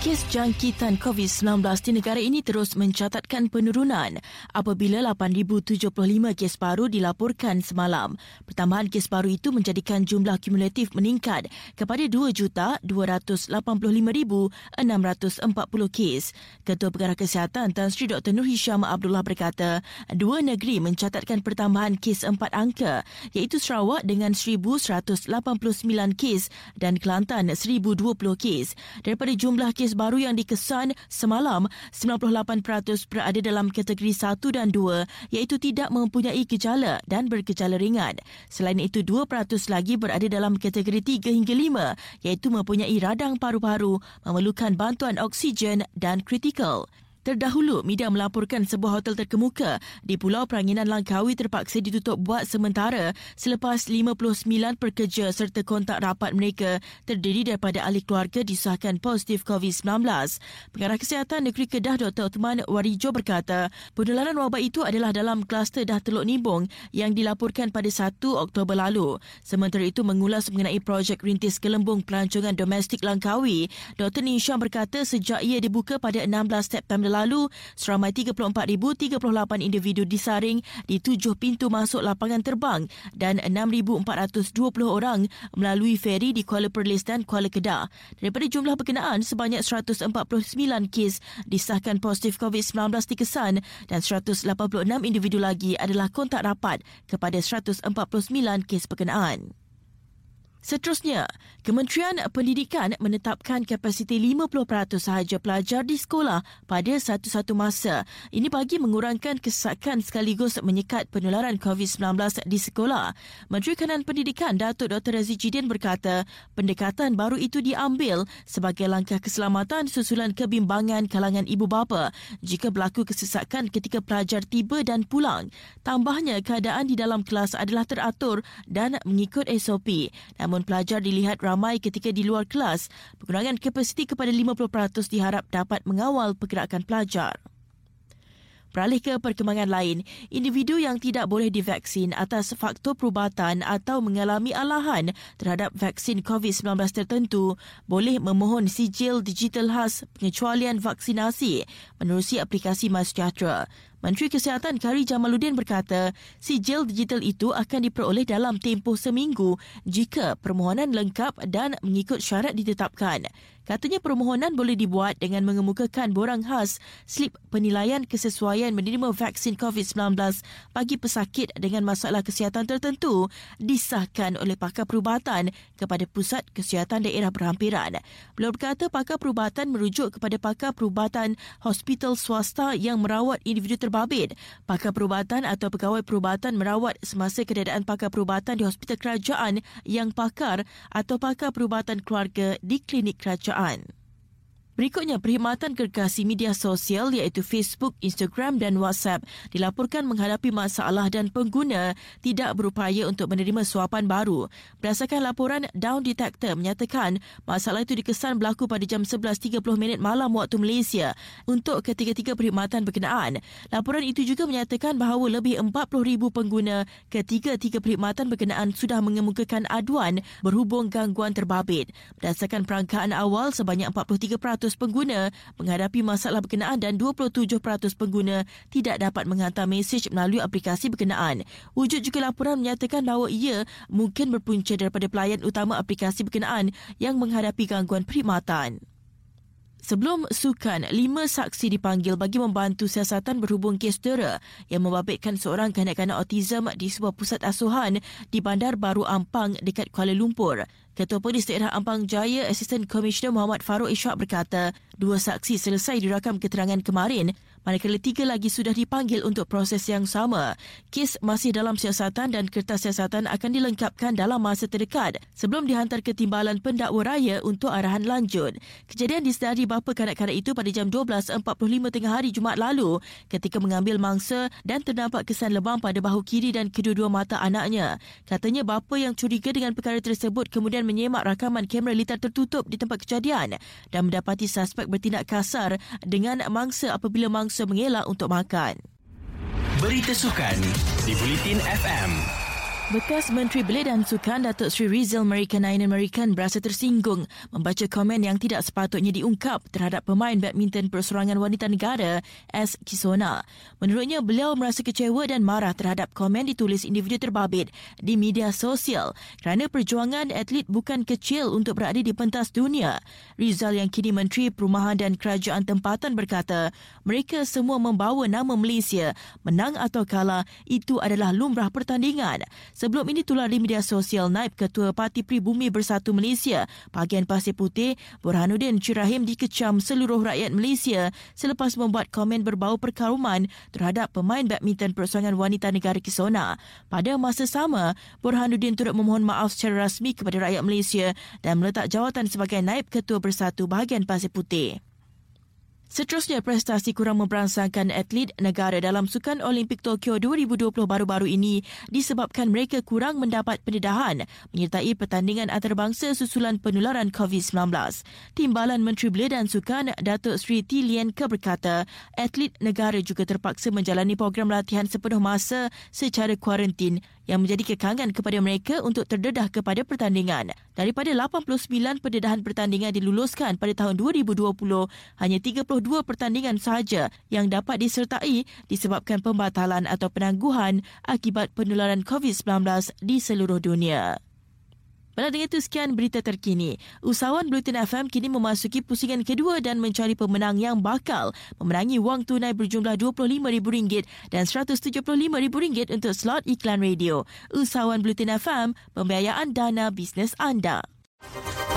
Kes jangkitan COVID-19 di negara ini terus mencatatkan penurunan apabila 8,075 kes baru dilaporkan semalam. Pertambahan kes baru itu menjadikan jumlah kumulatif meningkat kepada 2,285,640 kes. Ketua Pengarah Kesihatan Tan Sri Dr. Nur Hisham Abdullah berkata, dua negeri mencatatkan pertambahan kes empat angka iaitu Sarawak dengan 1,189 kes dan Kelantan 1,020 kes. Daripada jumlah kes kes baru yang dikesan semalam, 98% berada dalam kategori 1 dan 2 iaitu tidak mempunyai gejala dan bergejala ringan. Selain itu, 2% lagi berada dalam kategori 3 hingga 5 iaitu mempunyai radang paru-paru, memerlukan bantuan oksigen dan kritikal. Terdahulu, media melaporkan sebuah hotel terkemuka di Pulau Peranginan Langkawi terpaksa ditutup buat sementara selepas 59 pekerja serta kontak rapat mereka terdiri daripada ahli keluarga disahkan positif COVID-19. Pengarah Kesihatan Negeri Kedah Dr. Uthman Warijo berkata, penularan wabak itu adalah dalam kluster Dah Teluk Nibong yang dilaporkan pada 1 Oktober lalu. Sementara itu mengulas mengenai projek rintis gelembung pelancongan domestik Langkawi, Dr. Nisham berkata sejak ia dibuka pada 16 September lalu, seramai 34,038 individu disaring di tujuh pintu masuk lapangan terbang dan 6,420 orang melalui feri di Kuala Perlis dan Kuala Kedah. Daripada jumlah berkenaan, sebanyak 149 kes disahkan positif COVID-19 dikesan dan 186 individu lagi adalah kontak rapat kepada 149 kes berkenaan. Seterusnya, Kementerian Pendidikan menetapkan kapasiti 50% sahaja pelajar di sekolah pada satu-satu masa. Ini bagi mengurangkan kesesakan sekaligus menyekat penularan COVID-19 di sekolah. Menteri Kanan Pendidikan Datuk Dr. Razi Jidin berkata, pendekatan baru itu diambil sebagai langkah keselamatan susulan kebimbangan kalangan ibu bapa jika berlaku kesesakan ketika pelajar tiba dan pulang. Tambahnya, keadaan di dalam kelas adalah teratur dan mengikut SOP. Namun pelajar dilihat ramai ketika di luar kelas, pengurangan kapasiti kepada 50% diharap dapat mengawal pergerakan pelajar. Beralih ke perkembangan lain, individu yang tidak boleh divaksin atas faktor perubatan atau mengalami alahan terhadap vaksin COVID-19 tertentu boleh memohon sijil digital khas pengecualian vaksinasi menerusi aplikasi MySejahtera. Menteri Kesihatan Kari Jamaluddin berkata, sijil digital itu akan diperoleh dalam tempoh seminggu jika permohonan lengkap dan mengikut syarat ditetapkan. Katanya permohonan boleh dibuat dengan mengemukakan borang khas slip penilaian kesesuaian menerima vaksin COVID-19 bagi pesakit dengan masalah kesihatan tertentu disahkan oleh pakar perubatan kepada Pusat Kesihatan Daerah Berhampiran. Beliau berkata pakar perubatan merujuk kepada pakar perubatan hospital swasta yang merawat individu terbabit. Pakar perubatan atau pegawai perubatan merawat semasa keadaan pakar perubatan di hospital kerajaan yang pakar atau pakar perubatan keluarga di klinik kerajaan. Berikutnya, perkhidmatan gergasi media sosial iaitu Facebook, Instagram dan WhatsApp dilaporkan menghadapi masalah dan pengguna tidak berupaya untuk menerima suapan baru. Berdasarkan laporan Down Detector menyatakan masalah itu dikesan berlaku pada jam 11.30 minit malam waktu Malaysia untuk ketiga-tiga perkhidmatan berkenaan. Laporan itu juga menyatakan bahawa lebih 40,000 pengguna ketiga-tiga perkhidmatan berkenaan sudah mengemukakan aduan berhubung gangguan terbabit. Berdasarkan perangkaan awal, sebanyak 43% pengguna menghadapi masalah berkenaan dan 27% pengguna tidak dapat menghantar mesej melalui aplikasi berkenaan. Wujud juga laporan menyatakan bahawa ia mungkin berpunca daripada pelayan utama aplikasi berkenaan yang menghadapi gangguan perkhidmatan. Sebelum sukan, lima saksi dipanggil bagi membantu siasatan berhubung kes dera yang membabitkan seorang kanak-kanak autism di sebuah pusat asuhan di Bandar Baru Ampang dekat Kuala Lumpur. Ketua Polis Daerah Ampang Jaya, Assistant Commissioner Muhammad Farouk Ishak berkata, dua saksi selesai dirakam keterangan kemarin manakala tiga lagi sudah dipanggil untuk proses yang sama. Kes masih dalam siasatan dan kertas siasatan akan dilengkapkan dalam masa terdekat sebelum dihantar ke Timbalan Pendakwa Raya untuk arahan lanjut. Kejadian disedari bapa kanak-kanak itu pada jam 12.45 tengah hari Jumaat lalu ketika mengambil mangsa dan ternampak kesan lebam pada bahu kiri dan kedua-dua mata anaknya. Katanya bapa yang curiga dengan perkara tersebut kemudian menyemak rakaman kamera litar tertutup di tempat kejadian dan mendapati suspek bertindak kasar dengan mangsa apabila mangsa mengelak untuk makan. Berita Sukan di Bulletin FM. Bekas Menteri Belia dan Sukan Datuk Sri Rizal American Nine American berasa tersinggung membaca komen yang tidak sepatutnya diungkap terhadap pemain badminton perseorangan wanita negara S. Kisona. Menurutnya, beliau merasa kecewa dan marah terhadap komen ditulis individu terbabit di media sosial kerana perjuangan atlet bukan kecil untuk berada di pentas dunia. Rizal yang kini Menteri Perumahan dan Kerajaan Tempatan berkata, mereka semua membawa nama Malaysia. Menang atau kalah, itu adalah lumrah pertandingan. Sebelum ini tular di media sosial naib Ketua Parti Pribumi Bersatu Malaysia, bahagian Pasir Putih, Burhanuddin Cirahim dikecam seluruh rakyat Malaysia selepas membuat komen berbau perkaruman terhadap pemain badminton persoalan wanita negara Kisona. Pada masa sama, Burhanuddin turut memohon maaf secara rasmi kepada rakyat Malaysia dan meletak jawatan sebagai naib Ketua Bersatu bahagian Pasir Putih. Seterusnya, prestasi kurang memberangsangkan atlet negara dalam Sukan Olimpik Tokyo 2020 baru-baru ini disebabkan mereka kurang mendapat pendedahan menyertai pertandingan antarabangsa susulan penularan COVID-19. Timbalan Menteri Belia dan Sukan Datuk Sri T. Lien Ke berkata, atlet negara juga terpaksa menjalani program latihan sepenuh masa secara kuarantin yang menjadi kekangan kepada mereka untuk terdedah kepada pertandingan. Daripada 89 pendedahan pertandingan diluluskan pada tahun 2020, hanya 32 pertandingan sahaja yang dapat disertai disebabkan pembatalan atau penangguhan akibat penularan COVID-19 di seluruh dunia. Malam dengan itu sekian berita terkini. Usahawan Bulletin FM kini memasuki pusingan kedua dan mencari pemenang yang bakal memenangi wang tunai berjumlah RM25,000 dan RM175,000 untuk slot iklan radio. Usahawan Bulletin FM, pembiayaan dana bisnes anda.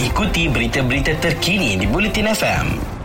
Ikuti berita-berita terkini di Bulletin FM.